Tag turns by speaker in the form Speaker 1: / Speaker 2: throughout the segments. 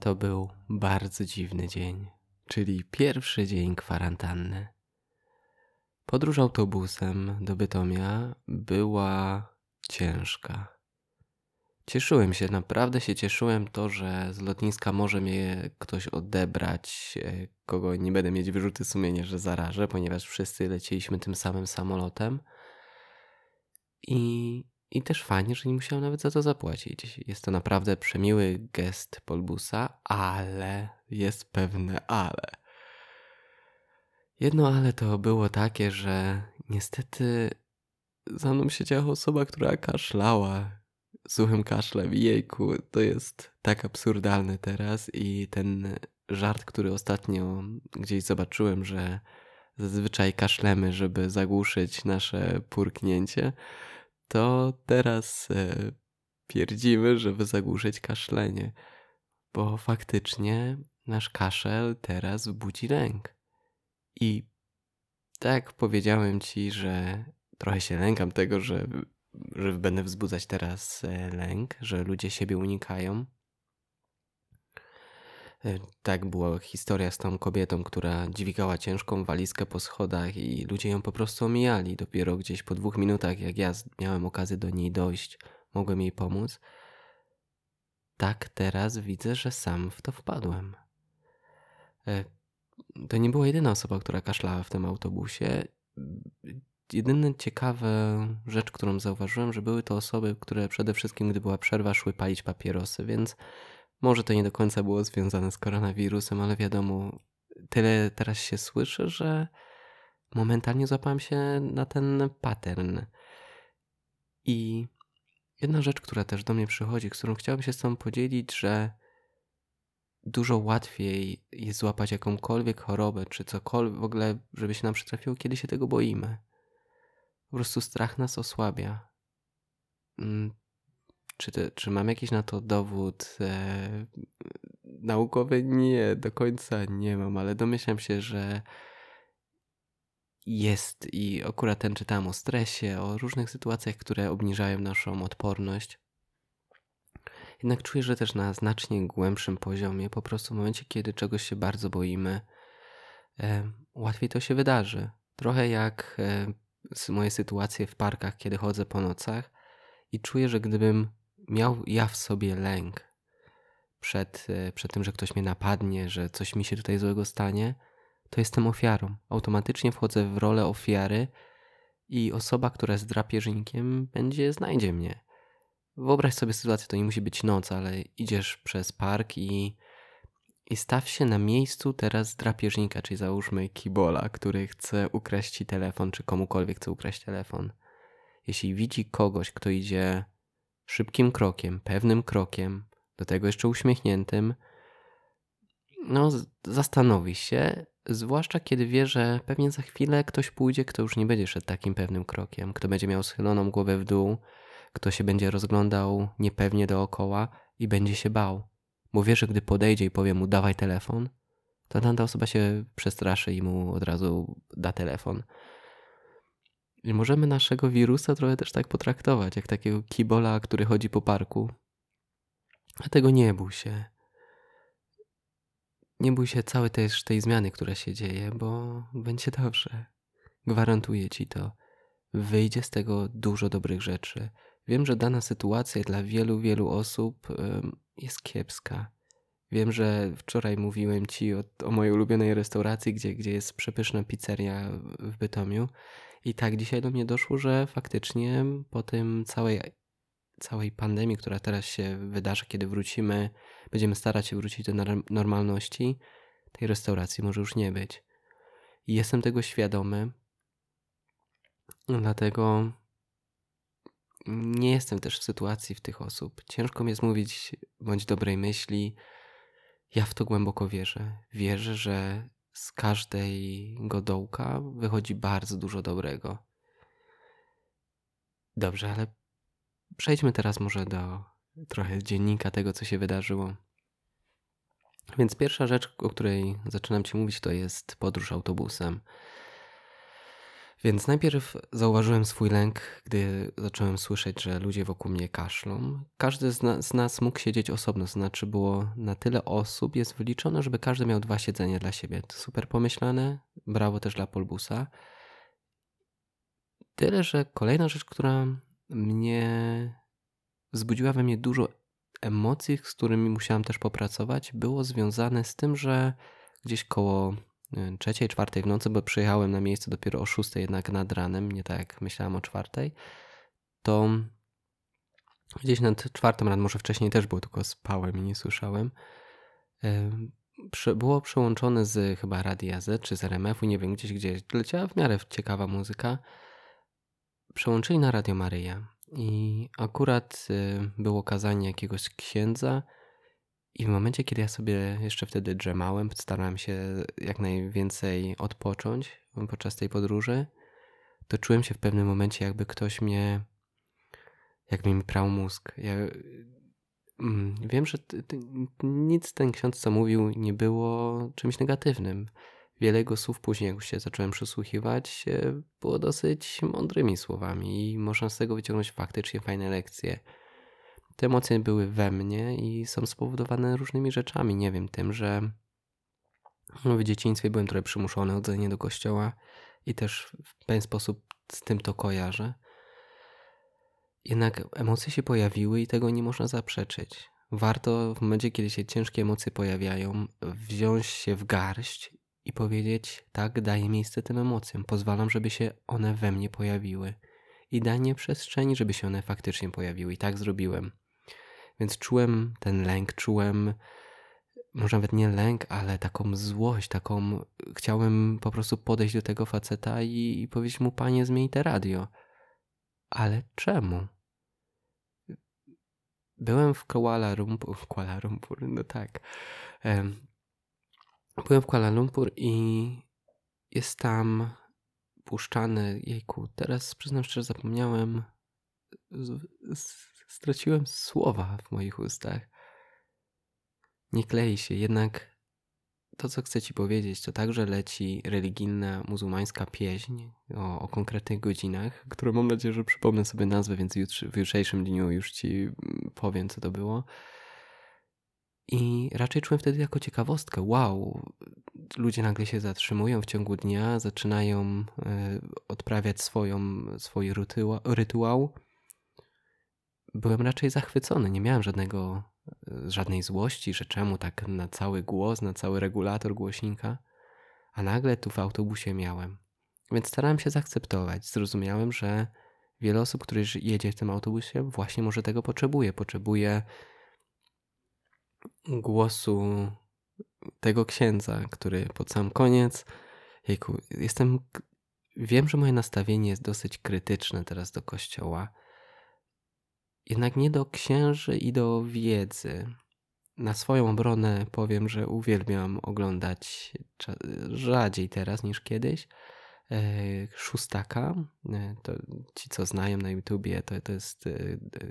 Speaker 1: To był bardzo dziwny dzień, czyli pierwszy dzień kwarantanny. Podróż autobusem do Bytomia była ciężka. Cieszyłem się, naprawdę się cieszyłem to, że z lotniska może mnie ktoś odebrać, e, kogo nie będę mieć wyrzuty sumienia, że zarażę, ponieważ wszyscy leciliśmy tym samym samolotem. I, I też fajnie, że nie musiałem nawet za to zapłacić. Jest to naprawdę przemiły gest Polbusa, ale jest pewne ale. Jedno ale to było takie, że niestety za mną siedziała osoba, która kaszlała suchym kaszlem. Jejku, to jest tak absurdalne teraz i ten żart, który ostatnio gdzieś zobaczyłem, że zazwyczaj kaszlemy, żeby zagłuszyć nasze purknięcie, to teraz e, pierdzimy, żeby zagłuszyć kaszlenie, bo faktycznie nasz kaszel teraz budzi lęk. I tak powiedziałem ci, że trochę się lękam tego, że że będę wzbudzać teraz e, lęk, że ludzie siebie unikają. E, tak była historia z tą kobietą, która dźwigała ciężką walizkę po schodach i ludzie ją po prostu omijali. Dopiero gdzieś po dwóch minutach, jak ja miałem okazję do niej dojść, mogłem jej pomóc. Tak teraz widzę, że sam w to wpadłem. E, to nie była jedyna osoba, która kaszlała w tym autobusie jedyna ciekawa rzecz, którą zauważyłem, że były to osoby, które przede wszystkim, gdy była przerwa, szły palić papierosy, więc może to nie do końca było związane z koronawirusem, ale wiadomo, tyle teraz się słyszy, że momentalnie złapałem się na ten pattern. I jedna rzecz, która też do mnie przychodzi, którą chciałbym się z Tobą podzielić, że dużo łatwiej jest złapać jakąkolwiek chorobę, czy cokolwiek w ogóle, żeby się nam przytrafiło, kiedy się tego boimy. Po prostu strach nas osłabia. Czy, te, czy mam jakiś na to dowód e, naukowy? Nie, do końca nie mam, ale domyślam się, że jest i akurat ten czytałem o stresie, o różnych sytuacjach, które obniżają naszą odporność. Jednak czuję, że też na znacznie głębszym poziomie, po prostu w momencie, kiedy czegoś się bardzo boimy, e, łatwiej to się wydarzy. Trochę jak e, moje sytuacje w parkach, kiedy chodzę po nocach i czuję, że gdybym miał ja w sobie lęk przed, e, przed tym, że ktoś mnie napadnie, że coś mi się tutaj złego stanie, to jestem ofiarą. Automatycznie wchodzę w rolę ofiary i osoba, która jest drapieżnikiem, będzie, znajdzie mnie. Wyobraź sobie sytuację, to nie musi być noc, ale idziesz przez park i i staw się na miejscu teraz drapieżnika, czyli załóżmy kibola, który chce ukraść ci telefon, czy komukolwiek chce ukraść telefon. Jeśli widzi kogoś, kto idzie szybkim krokiem, pewnym krokiem, do tego jeszcze uśmiechniętym, no zastanowi się, zwłaszcza kiedy wie, że pewnie za chwilę ktoś pójdzie, kto już nie będzie szedł takim pewnym krokiem, kto będzie miał schyloną głowę w dół, kto się będzie rozglądał niepewnie dookoła i będzie się bał. Bo wie, że gdy podejdzie i powie mu dawaj telefon, to tamta osoba się przestraszy i mu od razu da telefon. I możemy naszego wirusa trochę też tak potraktować, jak takiego kibola, który chodzi po parku. Dlatego nie bój się. Nie bój się całej też tej zmiany, która się dzieje, bo będzie dobrze. Gwarantuję ci to. Wyjdzie z tego dużo dobrych rzeczy. Wiem, że dana sytuacja dla wielu, wielu osób jest kiepska. Wiem, że wczoraj mówiłem ci o, o, mojej ulubionej restauracji, gdzie, gdzie jest przepyszna pizzeria w Bytomiu. I tak dzisiaj do mnie doszło, że faktycznie po tym całej, całej pandemii, która teraz się wydarzy, kiedy wrócimy, będziemy starać się wrócić do normalności, tej restauracji może już nie być. I jestem tego świadomy. Dlatego nie jestem też w sytuacji w tych osób. Ciężko mi jest mówić bądź dobrej myśli. Ja w to głęboko wierzę. Wierzę, że z każdego dołka wychodzi bardzo dużo dobrego. Dobrze, ale przejdźmy teraz może do trochę dziennika tego, co się wydarzyło. Więc pierwsza rzecz, o której zaczynam Ci mówić, to jest podróż autobusem. Więc najpierw zauważyłem swój lęk, gdy zacząłem słyszeć, że ludzie wokół mnie kaszlą. Każdy z, na, z nas mógł siedzieć osobno, znaczy było na tyle osób, jest wyliczone, żeby każdy miał dwa siedzenia dla siebie. To super pomyślane, brawo też dla Polbusa. Tyle, że kolejna rzecz, która mnie wzbudziła we mnie dużo emocji, z którymi musiałam też popracować, było związane z tym, że gdzieś koło trzeciej, czwartej w nocy, bo przyjechałem na miejsce dopiero o szóstej jednak nad ranem, nie tak jak myślałem o czwartej, to gdzieś nad czwartą rano, może wcześniej też było, tylko spałem i nie słyszałem, było przełączone z chyba Radia Z czy z RMF-u, nie wiem, gdzieś, gdzieś leciała w miarę ciekawa muzyka. Przełączyli na Radio Maryja i akurat y, było kazanie jakiegoś księdza, i w momencie, kiedy ja sobie jeszcze wtedy drzemałem, starałem się jak najwięcej odpocząć podczas tej podróży, to czułem się w pewnym momencie, jakby ktoś mnie, jakby mi prał mózg. Ja mm, wiem, że nic ten ksiądz, co mówił, nie było czymś negatywnym. Wiele jego słów później, jak już się zacząłem przysłuchiwać, było dosyć mądrymi słowami i można z tego wyciągnąć faktycznie fajne lekcje te emocje były we mnie i są spowodowane różnymi rzeczami. Nie wiem, tym, że no, w dzieciństwie byłem trochę przymuszony chodzenie do kościoła i też w pewien sposób z tym to kojarzę. Jednak emocje się pojawiły i tego nie można zaprzeczyć. Warto w momencie, kiedy się ciężkie emocje pojawiają, wziąć się w garść i powiedzieć: Tak, daję miejsce tym emocjom, pozwalam, żeby się one we mnie pojawiły. I danie przestrzeni, żeby się one faktycznie pojawiły. I tak zrobiłem. Więc czułem ten lęk, czułem może nawet nie lęk, ale taką złość, taką. Chciałem po prostu podejść do tego faceta i, i powiedzieć mu: Panie, zmień te radio. Ale czemu? Byłem w Kuala Lumpur, w Kuala Lumpur, no tak. Byłem w Kuala Lumpur i jest tam puszczany, jejku, teraz przyznam szczerze, zapomniałem straciłem słowa w moich ustach. Nie klei się, jednak to, co chcę Ci powiedzieć, to także leci religijna muzułmańska pieśń o, o konkretnych godzinach, które mam nadzieję, że przypomnę sobie nazwę, więc jutrzy, w jutrzejszym dniu już Ci mm, powiem, co to było. I raczej czułem wtedy jako ciekawostkę. Wow, ludzie nagle się zatrzymują w ciągu dnia, zaczynają y, odprawiać swoją, swój rytuał, rytuał byłem raczej zachwycony. Nie miałem żadnego, e, żadnej złości, że czemu tak na cały głos, na cały regulator głośnika, a nagle tu w autobusie miałem. Więc starałem się zaakceptować. Zrozumiałem, że wiele osób, które jedzie w tym autobusie, właśnie może tego potrzebuje. Potrzebuje głosu tego księdza, który pod sam koniec. Jejku, jestem. Wiem, że moje nastawienie jest dosyć krytyczne teraz do kościoła jednak nie do księży i do wiedzy. Na swoją obronę powiem, że uwielbiam oglądać rzadziej teraz niż kiedyś. E, szóstaka, e, to ci co znają na YouTubie, to, to jest e,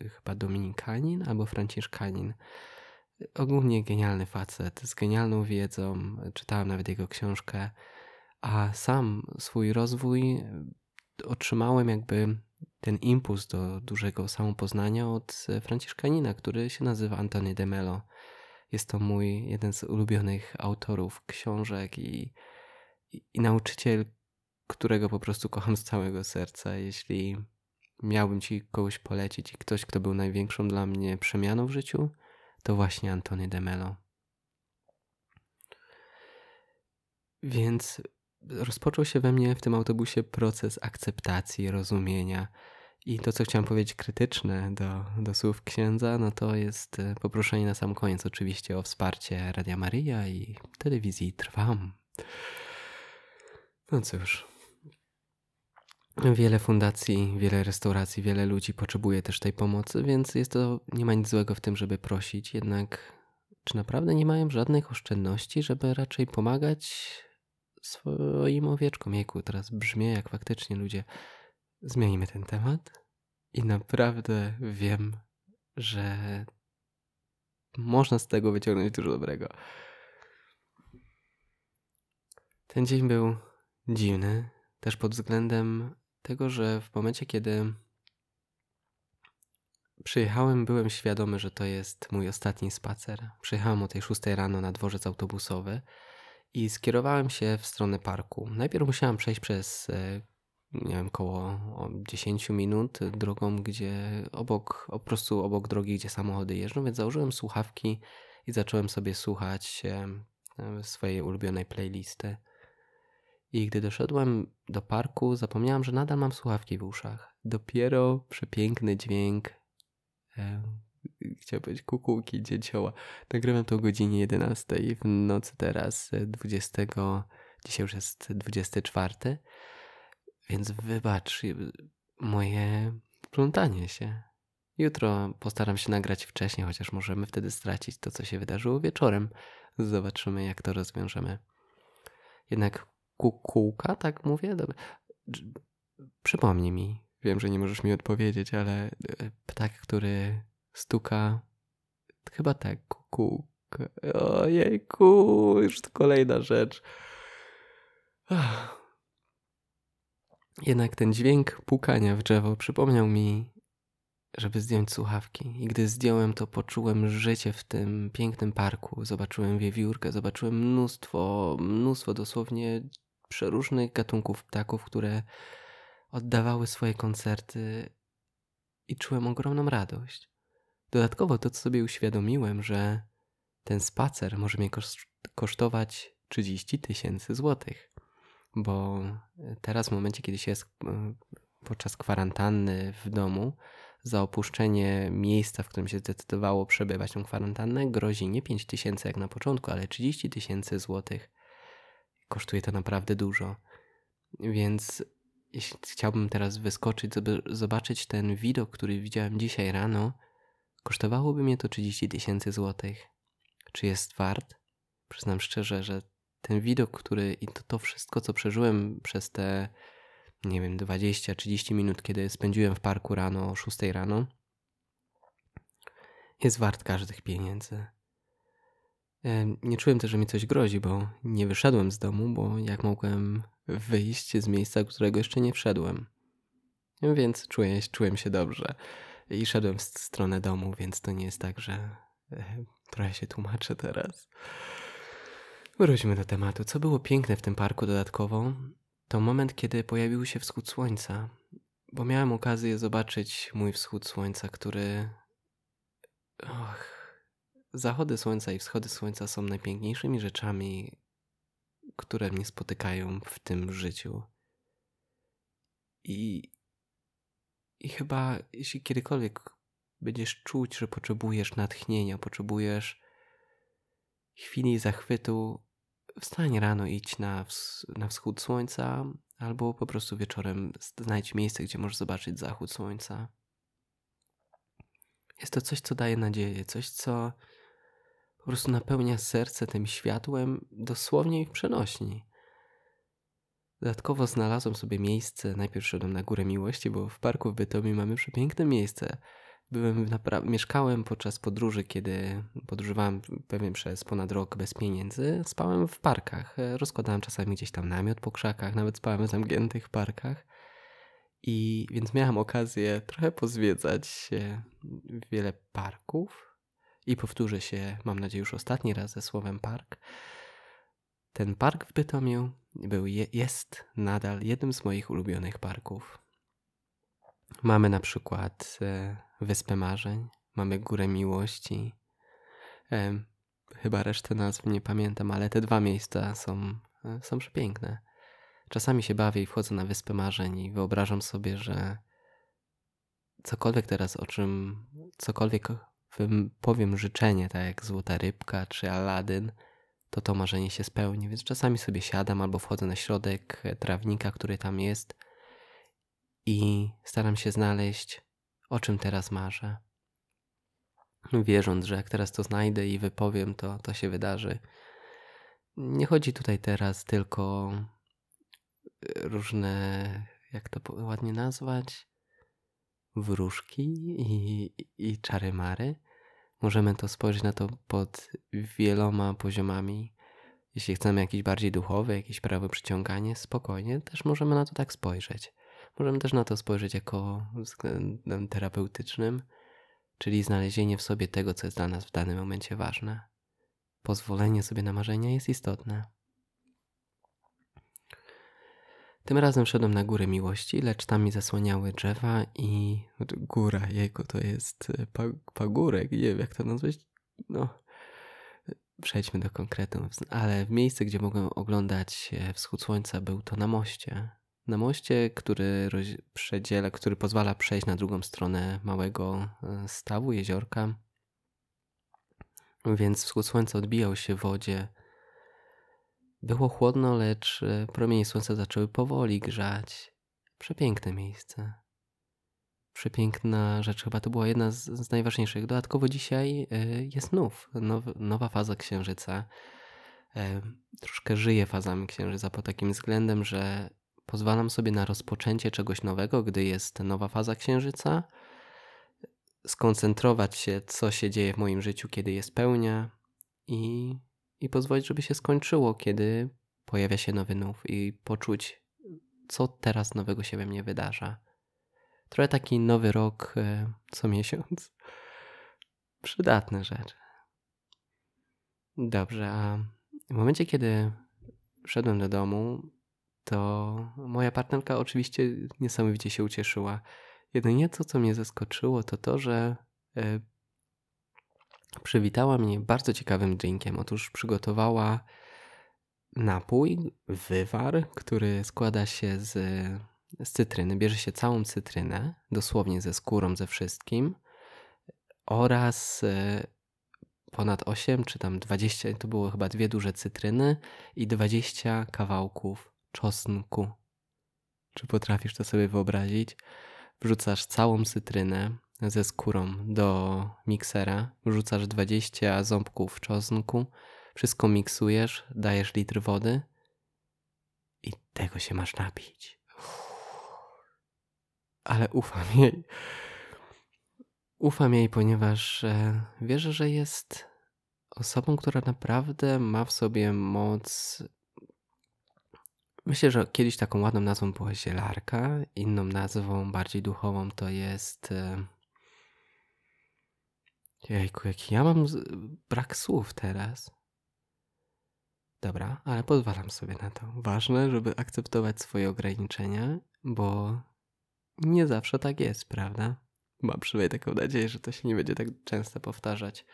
Speaker 1: chyba Dominikanin albo Franciszkanin. Ogólnie genialny facet, z genialną wiedzą. Czytałem nawet jego książkę, a sam swój rozwój otrzymałem jakby ten impuls do dużego samopoznania od Franciszkanina, który się nazywa Antony de Mello. Jest to mój jeden z ulubionych autorów książek i, i, i nauczyciel, którego po prostu kocham z całego serca. Jeśli miałbym ci kogoś polecić i ktoś, kto był największą dla mnie przemianą w życiu, to właśnie Antony de Mello. Więc rozpoczął się we mnie w tym autobusie proces akceptacji, rozumienia. I to, co chciałem powiedzieć krytyczne do, do słów księdza, no to jest e, poproszenie na sam koniec oczywiście o wsparcie Radia Maryja i telewizji Trwam. No cóż. Wiele fundacji, wiele restauracji, wiele ludzi potrzebuje też tej pomocy, więc jest to, nie ma nic złego w tym, żeby prosić, jednak czy naprawdę nie mają żadnych oszczędności, żeby raczej pomagać swoim owieczkom. Jejku, teraz brzmi jak faktycznie ludzie. Zmienimy ten temat i naprawdę wiem, że można z tego wyciągnąć dużo dobrego. Ten dzień był dziwny. Też pod względem tego, że w momencie, kiedy przyjechałem, byłem świadomy, że to jest mój ostatni spacer. Przyjechałem o tej 6 rano na dworzec autobusowy i skierowałem się w stronę parku. Najpierw musiałem przejść przez e, nie wiem, koło 10 minut drogą, gdzie obok, po prostu obok drogi, gdzie samochody jeżdżą, więc założyłem słuchawki i zacząłem sobie słuchać e, swojej ulubionej playlisty. I gdy doszedłem do parku, zapomniałem, że nadal mam słuchawki w uszach. Dopiero przepiękny dźwięk, e, chciałem powiedzieć kukułki. Nagrywam to o godzinie 11 w nocy teraz, 20, dzisiaj już jest 24 więc wybacz moje plątanie się. Jutro postaram się nagrać wcześniej, chociaż możemy wtedy stracić to, co się wydarzyło wieczorem. Zobaczymy, jak to rozwiążemy. Jednak kukułka, tak mówię? Przypomnij mi, wiem, że nie możesz mi odpowiedzieć, ale e, ptak, który stuka, chyba tak, kukułka. Ojejku, już kolejna rzecz. Jednak ten dźwięk pukania w drzewo przypomniał mi, żeby zdjąć słuchawki. I gdy zdjąłem, to poczułem życie w tym pięknym parku. Zobaczyłem wiewiórkę, zobaczyłem mnóstwo, mnóstwo dosłownie przeróżnych gatunków ptaków, które oddawały swoje koncerty i czułem ogromną radość. Dodatkowo to, co sobie uświadomiłem, że ten spacer może mnie kosztować 30 tysięcy złotych bo teraz w momencie, kiedy się jest e, podczas kwarantanny w domu, za opuszczenie miejsca, w którym się zdecydowało przebywać tą kwarantannę, grozi nie 5 tysięcy jak na początku, ale 30 tysięcy złotych. Kosztuje to naprawdę dużo. Więc jeśli chciałbym teraz wyskoczyć, zobaczyć ten widok, który widziałem dzisiaj rano, kosztowałoby mnie to 30 tysięcy złotych. Czy jest wart? Przyznam szczerze, że ten widok, który i to, to wszystko, co przeżyłem przez te, nie wiem, 20-30 minut, kiedy spędziłem w parku rano o 6 rano, jest wart każdych pieniędzy. Nie czułem też, że mi coś grozi, bo nie wyszedłem z domu, bo jak mogłem wyjść z miejsca, którego jeszcze nie wszedłem. Więc czułem się dobrze i szedłem w stronę domu, więc to nie jest tak, że e, trochę się tłumaczę teraz. Wróćmy do tematu. Co było piękne w tym parku dodatkowo, to moment, kiedy pojawił się wschód słońca, bo miałem okazję zobaczyć mój wschód słońca, który. Och, zachody słońca i wschody słońca są najpiękniejszymi rzeczami, które mnie spotykają w tym życiu. I, i chyba, jeśli kiedykolwiek będziesz czuć, że potrzebujesz natchnienia, potrzebujesz chwili zachwytu, wstań rano, idź na, na wschód słońca, albo po prostu wieczorem znajdź miejsce, gdzie możesz zobaczyć zachód słońca. Jest to coś, co daje nadzieję, coś, co po prostu napełnia serce tym światłem dosłownie i w przenośni. Dodatkowo znalazłem sobie miejsce, najpierw szedłem na Górę Miłości, bo w parku w Bytomiu mamy przepiękne miejsce, byłem mieszkałem podczas podróży, kiedy podróżowałem pewnie przez ponad rok bez pieniędzy. Spałem w parkach. Rozkładałem czasami gdzieś tam namiot po krzakach, nawet spałem w zamkniętych parkach. I więc miałem okazję trochę pozwiedzać wiele parków. I powtórzę się, mam nadzieję, już ostatni raz ze słowem park. Ten park w Bytomiu był, jest nadal jednym z moich ulubionych parków. Mamy na przykład e, Wyspę Marzeń, mamy Górę Miłości. E, chyba resztę nazw nie pamiętam, ale te dwa miejsca są, e, są przepiękne. Czasami się bawię i wchodzę na Wyspę Marzeń i wyobrażam sobie, że cokolwiek teraz o czym, cokolwiek powiem życzenie, tak jak Złota Rybka czy Aladyn, to to marzenie się spełni. Więc czasami sobie siadam albo wchodzę na środek trawnika, który tam jest i staram się znaleźć, o czym teraz marzę. Wierząc, że jak teraz to znajdę i wypowiem, to to się wydarzy. Nie chodzi tutaj teraz tylko o różne, jak to ładnie nazwać, wróżki i, i czary-mary. Możemy to spojrzeć na to pod wieloma poziomami. Jeśli chcemy jakiś bardziej duchowy, jakieś prawo przyciąganie, spokojnie, też możemy na to tak spojrzeć. Możemy też na to spojrzeć jako względem terapeutycznym, czyli znalezienie w sobie tego, co jest dla nas w danym momencie ważne. Pozwolenie sobie na marzenia jest istotne. Tym razem szedłem na górę miłości, lecz tam mi zasłaniały drzewa i góra, jego to jest e, pagórek, nie wiem jak to nazwać. No, przejdźmy do konkretów, ale miejsce, gdzie mogłem oglądać wschód słońca, był to na moście. Na moście, który przedziela, który pozwala przejść na drugą stronę małego e, stawu, jeziorka. Więc wschód słońca odbijał się w wodzie było chłodno, lecz e, promienie słońca zaczęły powoli grzać. Przepiękne miejsce. Przepiękna rzecz, chyba to była jedna z, z najważniejszych. Dodatkowo dzisiaj e, jest nów, now, nowa faza księżyca. E, troszkę żyję fazami księżyca pod takim względem, że pozwalam sobie na rozpoczęcie czegoś nowego, gdy jest nowa faza księżyca, skoncentrować się, co się dzieje w moim życiu, kiedy jest pełnia i i pozwolić, żeby się skończyło, kiedy pojawia się nowy nów i poczuć, co teraz nowego się we mnie wydarza. Trochę taki nowy rok e, co miesiąc. Przydatne rzeczy. Dobrze, a w momencie, kiedy wszedłem do domu, to moja partnerka oczywiście niesamowicie się ucieszyła. Jedynie to, co mnie zaskoczyło, to to, że e, przywitała mnie bardzo ciekawym drinkiem. Otóż przygotowała napój, wywar, który składa się z, z cytryny. Bierze się całą cytrynę, dosłownie ze skórą, ze wszystkim oraz e, ponad 8 czy tam 20, to było chyba dwie duże cytryny i 20 kawałków czosnku. Czy potrafisz to sobie wyobrazić? Wrzucasz całą cytrynę, ze skórą do miksera, wrzucasz 20 ząbków czosnku, wszystko miksujesz, dajesz litr wody i tego się masz napić. Ale ufam jej. Ufam jej, ponieważ e, wierzę, że jest osobą, która naprawdę ma w sobie moc. Myślę, że kiedyś taką ładną nazwą była zielarka, inną nazwą, bardziej duchową, to jest e, Jejku, jaki ja mam brak słów teraz. Dobra, ale pozwalam sobie na to. Ważne, żeby akceptować swoje ograniczenia, bo nie zawsze tak jest, prawda? Mam przynajmniej taką nadzieję, że to się nie będzie tak często powtarzać.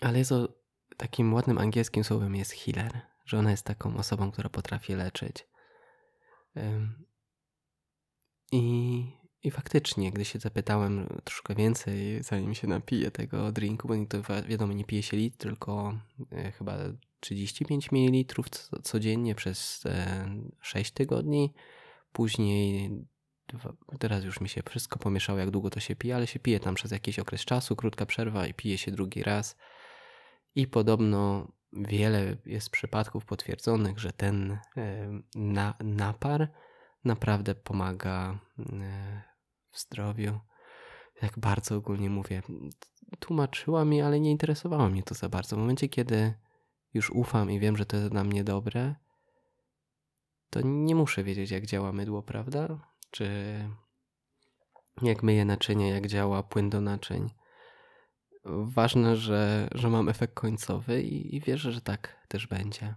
Speaker 1: Ale jest o takim ładnym angielskim słowem jest healer, że ona jest taką osobą, która potrafi leczyć. I i faktycznie, gdy się zapytałem troszkę więcej, zanim się napiję tego drinku, bo to wiadomo, nie pije się litr, tylko e, chyba 35 ml codziennie przez 6 e, tygodni. Później, teraz już mi się wszystko pomieszało, jak długo to się pije, ale się pije tam przez jakiś okres czasu, krótka przerwa i pije się drugi raz. I podobno wiele jest przypadków potwierdzonych, że ten e, na, napar naprawdę pomaga w zdrowiu. Jak bardzo ogólnie mówię. Tłumaczyła mi, ale nie interesowało mnie to za bardzo. W momencie, kiedy już ufam i wiem, że to jest dla mnie dobre, to nie muszę wiedzieć, jak działa mydło, prawda? Czy jak myję naczynie, jak działa płyn do naczyń. Ważne, że, że mam efekt końcowy i, i wierzę, że tak też będzie.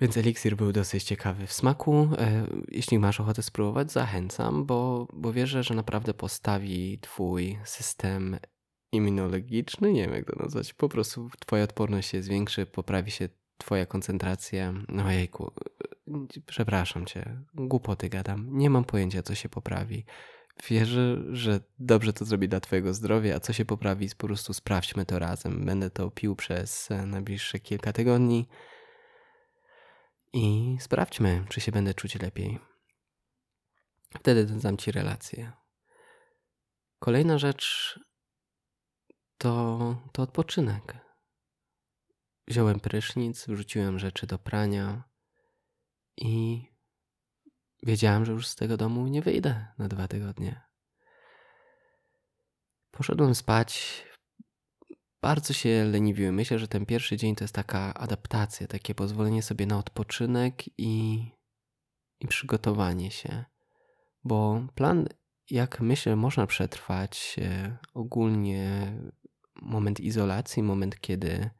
Speaker 1: Więc eliksir był dosyć ciekawy w smaku. E, jeśli masz ochotę spróbować, zachęcam, bo, bo wierzę, że naprawdę postawi Twój system immunologiczny, nie wiem jak to nazwać, po prostu Twoja odporność się zwiększy, poprawi się Twoja koncentracja. Ojejku, przepraszam Cię, głupoty gadam. Nie mam pojęcia, co się poprawi. Wierzę, że dobrze to zrobi dla Twojego zdrowia, a co się poprawi, po prostu sprawdźmy to razem. Będę to pił przez najbliższe kilka tygodni i sprawdźmy, czy się będę czuć lepiej. Wtedy dam Ci relację. Kolejna rzecz to, to odpoczynek. Wziąłem prysznic, wrzuciłem rzeczy do prania i wiedziałem, że już z tego domu nie wyjdę na dwa tygodnie. Poszedłem spać bardzo się leniwiłem. Myślę, że ten pierwszy dzień to jest taka adaptacja, takie pozwolenie sobie na odpoczynek i, i przygotowanie się. Bo plan, jak myślę, można przetrwać e, ogólnie moment izolacji, moment, kiedy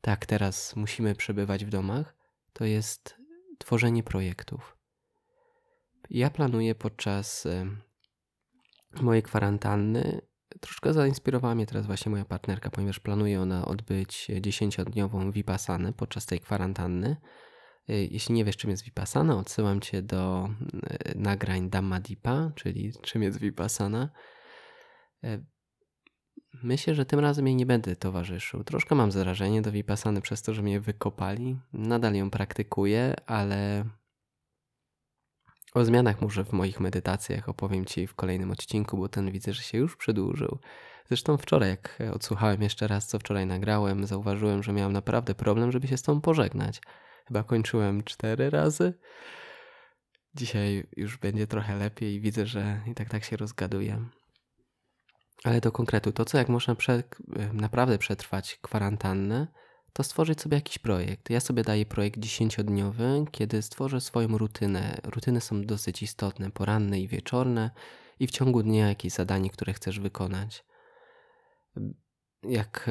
Speaker 1: tak teraz musimy przebywać w domach, to jest tworzenie projektów. Ja planuję podczas e, mojej kwarantanny troszkę zainspirowała mnie teraz właśnie moja partnerka, ponieważ planuje ona odbyć dziesięciodniową vipassanę podczas tej kwarantanny. Y, jeśli nie wiesz, czym jest vipassana, odsyłam cię do y, nagrań Dhammadipa, czyli czym jest vipassana. Y, myślę, że tym razem jej nie będę towarzyszył. Troszkę mam zarażenie do vipassany przez to, że mnie wykopali. Nadal ją praktykuję, ale o zmianach może w moich medytacjach opowiem Ci w kolejnym odcinku, bo ten widzę, że się już przedłużył. Zresztą wczoraj, jak odsłuchałem jeszcze raz, co wczoraj nagrałem, zauważyłem, że miałem naprawdę problem, żeby się z tą pożegnać. Chyba kończyłem cztery razy. Dzisiaj już będzie trochę lepiej i widzę, że i tak tak się rozgaduję. Ale do konkretu, to co jak można prze, naprawdę przetrwać kwarantannę, to stworzyć sobie jakiś projekt. Ja sobie daję projekt dziesięciodniowy, kiedy stworzę swoją rutynę. Rutyny są dosyć istotne, poranne i wieczorne i w ciągu dnia jakieś zadanie, które chcesz wykonać. Jak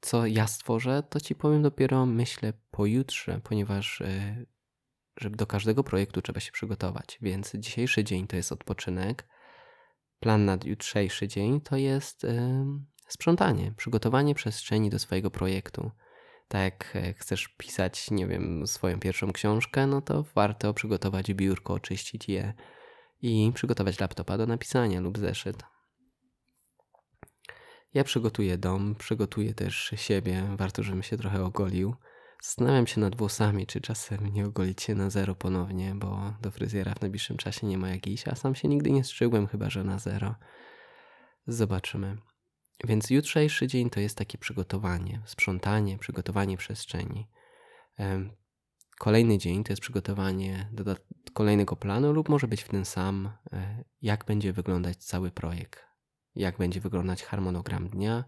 Speaker 1: co ja stworzę, to ci powiem dopiero myślę pojutrze, ponieważ e, żeby do każdego projektu trzeba się przygotować. Więc dzisiejszy dzień to jest odpoczynek. Plan na jutrzejszy dzień to jest sprzątanie, przygotowanie przestrzeni do swojego projektu. Tak jak e, chcesz pisać, nie wiem, swoją pierwszą książkę, no to warto przygotować biurko, oczyścić je i przygotować laptopa do napisania lub zeszyt. Ja przygotuję dom, przygotuję też siebie, warto, żebym się trochę ogolił. Zastanawiam się nad włosami, czy czasem nie ogolić się na zero ponownie, bo do fryzjera w najbliższym czasie nie ma jak iść, a sam się nigdy nie strzygłem, chyba że na zero. Zobaczymy. Więc jutrzejszy dzień to jest takie przygotowanie, sprzątanie, przygotowanie przestrzeni. Kolejny dzień to jest przygotowanie do kolejnego planu, lub może być w ten sam, e, jak będzie wyglądać cały projekt, jak będzie wyglądać harmonogram dnia.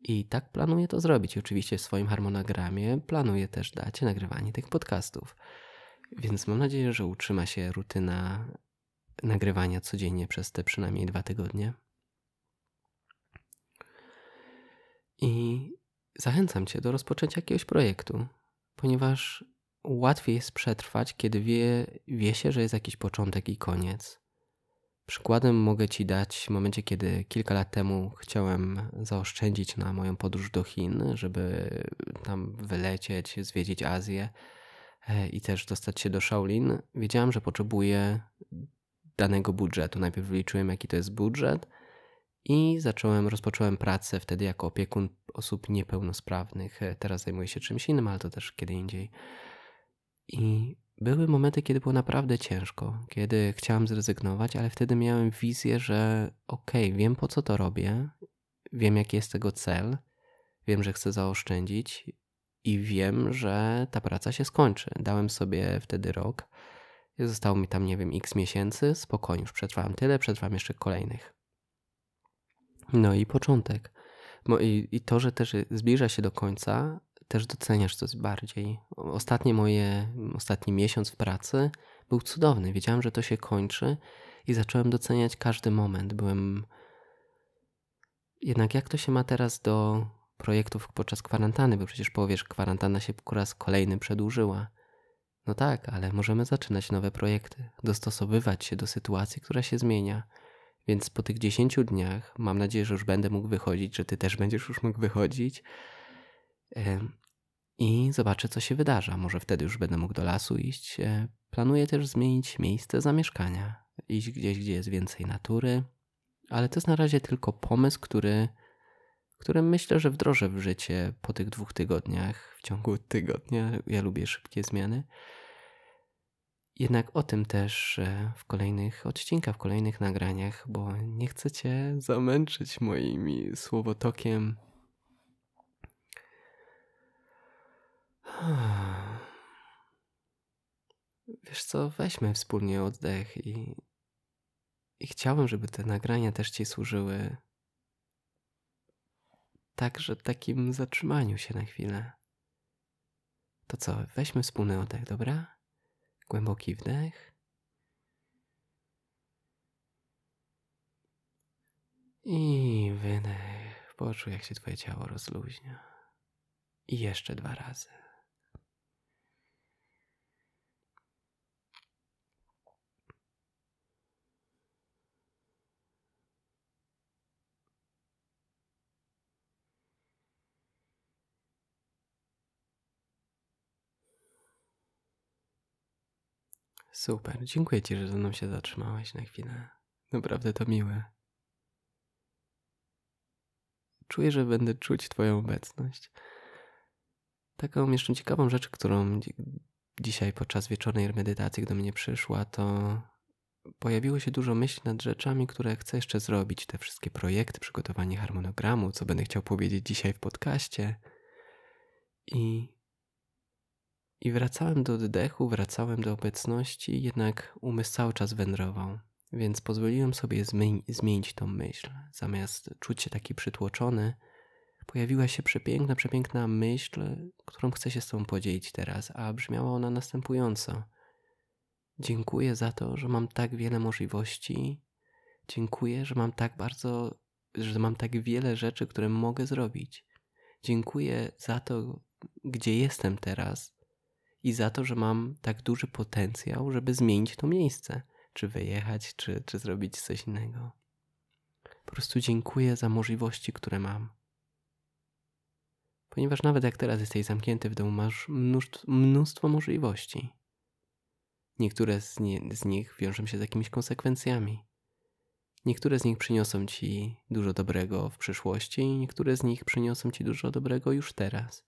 Speaker 1: I tak planuję to zrobić. Oczywiście w swoim harmonogramie planuję też dać nagrywanie tych podcastów. Więc mam nadzieję, że utrzyma się rutyna nagrywania codziennie przez te przynajmniej dwa tygodnie. I zachęcam Cię do rozpoczęcia jakiegoś projektu, ponieważ łatwiej jest przetrwać, kiedy wie, wie się, że jest jakiś początek i koniec. Przykładem mogę Ci dać w momencie, kiedy kilka lat temu chciałem zaoszczędzić na moją podróż do Chin, żeby tam wylecieć, zwiedzić Azję e, i też dostać się do Shaolin. Wiedziałem, że potrzebuję danego budżetu. Najpierw wyliczyłem, jaki to jest budżet, i zacząłem, rozpocząłem pracę wtedy jako opiekun osób niepełnosprawnych. E, teraz zajmuję się czymś innym, ale to też kiedy indziej. I były momenty, kiedy było naprawdę ciężko, kiedy chciałem zrezygnować, ale wtedy miałem wizję, że okej, okay, wiem po co to robię, wiem jaki jest tego cel, wiem, że chcę zaoszczędzić i wiem, że ta praca się skończy. Dałem sobie wtedy rok. Zostało mi tam, nie wiem, x miesięcy, spokojnie, już przetrwałem tyle, przetrwam jeszcze kolejnych. No i początek. I, to, że też zbliża się do końca, też doceniasz coś bardziej. Ostatnie moje, ostatni miesiąc w pracy był cudowny. Wiedziałem, że to się kończy i zacząłem doceniać każdy moment. Byłem. Jednak jak to się ma teraz do projektów podczas kwarantanny, bo przecież powiesz, kwarantanna się po raz kolejny przedłużyła. No tak, ale możemy zaczynać nowe projekty, dostosowywać się do sytuacji, która się zmienia. Więc po tych 10 dniach mam nadzieję, że już będę mógł wychodzić, że ty też będziesz już mógł wychodzić. I zobaczę, co się wydarza. Może wtedy już będę mógł do lasu iść. E, planuję też zmienić miejsce zamieszkania. Iść gdzieś, gdzie jest więcej natury. Ale to jest na razie tylko pomysł, który, który myślę, że wdrożę w życie po tych dwóch tygodniach. W ciągu tygodnia ja lubię szybkie zmiany. Jednak o tym też w kolejnych odcinkach, w kolejnych nagraniach, bo nie chcę Cię zamęczyć moimi słowotokiem. Wiesz co, weźmy wspólnie oddech i, i chciałbym, żeby te nagrania też Ci służyły także takim zatrzymaniu się na chwilę. To co, weźmy wspólny oddech, dobra? Głęboki wdech. I wydech. Poczuj, jak się Twoje ciało rozluźnia. I jeszcze dwa razy. Super, dziękuję Ci, że ze mną się zatrzymałeś na chwilę. Naprawdę to miłe. Czuję, że będę czuć Twoją obecność. Taką jeszcze ciekawą rzecz, którą dzisiaj podczas wieczornej medytacji do mnie przyszła, to pojawiło się dużo myśli nad rzeczami, które chcę jeszcze zrobić. Te wszystkie projekty, przygotowanie harmonogramu, co będę chciał powiedzieć dzisiaj w podcaście. I i wracałem do oddechu, wracałem do obecności, jednak umysł cały czas wędrował. Więc pozwoliłem sobie zmienić tą myśl. Zamiast czuć się taki przytłoczony, pojawiła się przepiękna, przepiękna myśl, którą chcę się z Tobą podzielić teraz, a brzmiała ona następująco. Dziękuję za to, że mam tak wiele możliwości. Dziękuję, że mam tak bardzo, że mam tak wiele rzeczy, które mogę zrobić. Dziękuję za to, gdzie jestem teraz i za to, że mam tak duży potencjał, żeby zmienić to miejsce, czy wyjechać, czy, czy zrobić coś innego. Po prostu dziękuję za możliwości, które mam. Ponieważ nawet jak teraz jesteś zamknięty w domu, masz mnóstwo, mnóstwo możliwości. Niektóre z, nie, z nich wiążą się z jakimiś konsekwencjami. Niektóre z nich przyniosą ci dużo dobrego w przyszłości, niektóre z nich przyniosą ci dużo dobrego już teraz.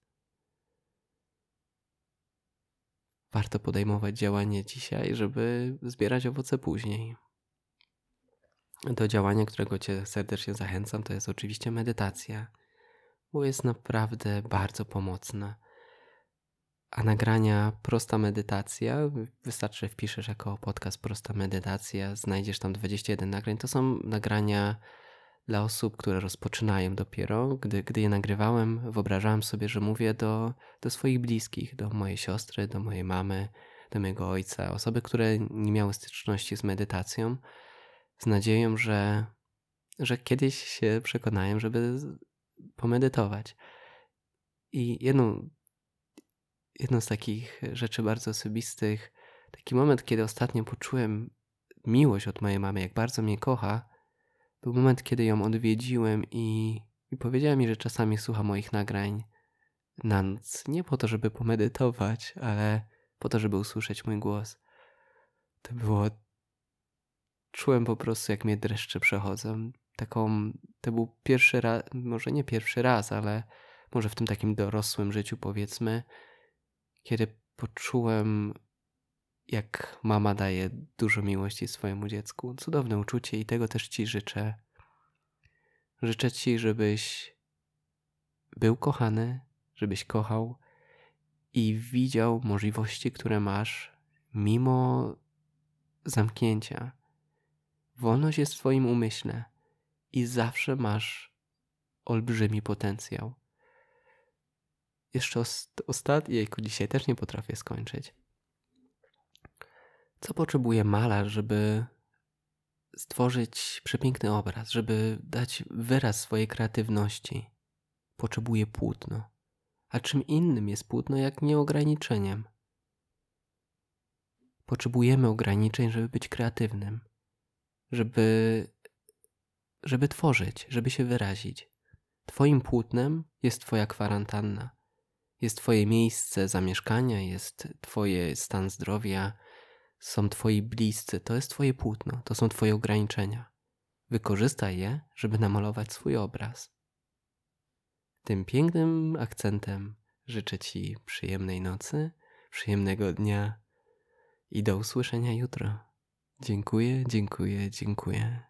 Speaker 1: Warto podejmować działanie dzisiaj, żeby zbierać owoce później. Do działania, którego Cię serdecznie zachęcam, to jest oczywiście medytacja, bo jest naprawdę bardzo pomocna. A nagrania Prosta Medytacja, wystarczy, że wpiszesz jako podcast Prosta Medytacja, znajdziesz tam 21 nagrań. To są nagrania dla osób, które rozpoczynają dopiero. Gdy, gdy je nagrywałem, wyobrażałem sobie, że mówię do, do swoich bliskich, do mojej siostry, do mojej mamy, do mojego ojca, osoby, które nie miały styczności z medytacją, z nadzieją, że, że kiedyś się przekonają, żeby pomedytować. I jedną, jedną z takich rzeczy bardzo osobistych, taki moment, kiedy ostatnio poczułem miłość od mojej mamy, jak bardzo mnie kocha, był moment, kiedy ją odwiedziłem i, i powiedziała mi, że czasami słucha moich nagrań na noc. Nie po to, żeby pomedytować, ale po to, żeby usłyszeć mój głos. To było. Czułem po prostu, jak mnie dreszcze przechodzą. Taką. To był pierwszy raz, może nie pierwszy raz, ale może w tym takim dorosłym życiu, powiedzmy, kiedy poczułem jak mama daje dużo miłości swojemu dziecku. Cudowne uczucie i tego też Ci życzę. Życzę Ci, żebyś był kochany, żebyś kochał i widział możliwości, które masz mimo zamknięcia. Wolność jest w Twoim umyśle i zawsze masz olbrzymi potencjał. Jeszcze ostatni, jejku, dzisiaj też nie potrafię skończyć. Co potrzebuje malarz, żeby stworzyć przepiękny obraz, żeby dać wyraz swojej kreatywności? Potrzebuje płótno. A czym innym jest płótno, jak nie ograniczeniem? Potrzebujemy ograniczeń, żeby być kreatywnym, żeby, żeby tworzyć, żeby się wyrazić. Twoim płótnem jest Twoja kwarantanna, jest Twoje miejsce zamieszkania, jest Twoje stan zdrowia, są Twoi bliscy, to jest Twoje płótno, to są Twoje ograniczenia. Wykorzystaj je, żeby namalować swój obraz. Tym pięknym akcentem życzę Ci przyjemnej nocy, przyjemnego dnia i do usłyszenia jutro. Dziękuję, dziękuję, dziękuję.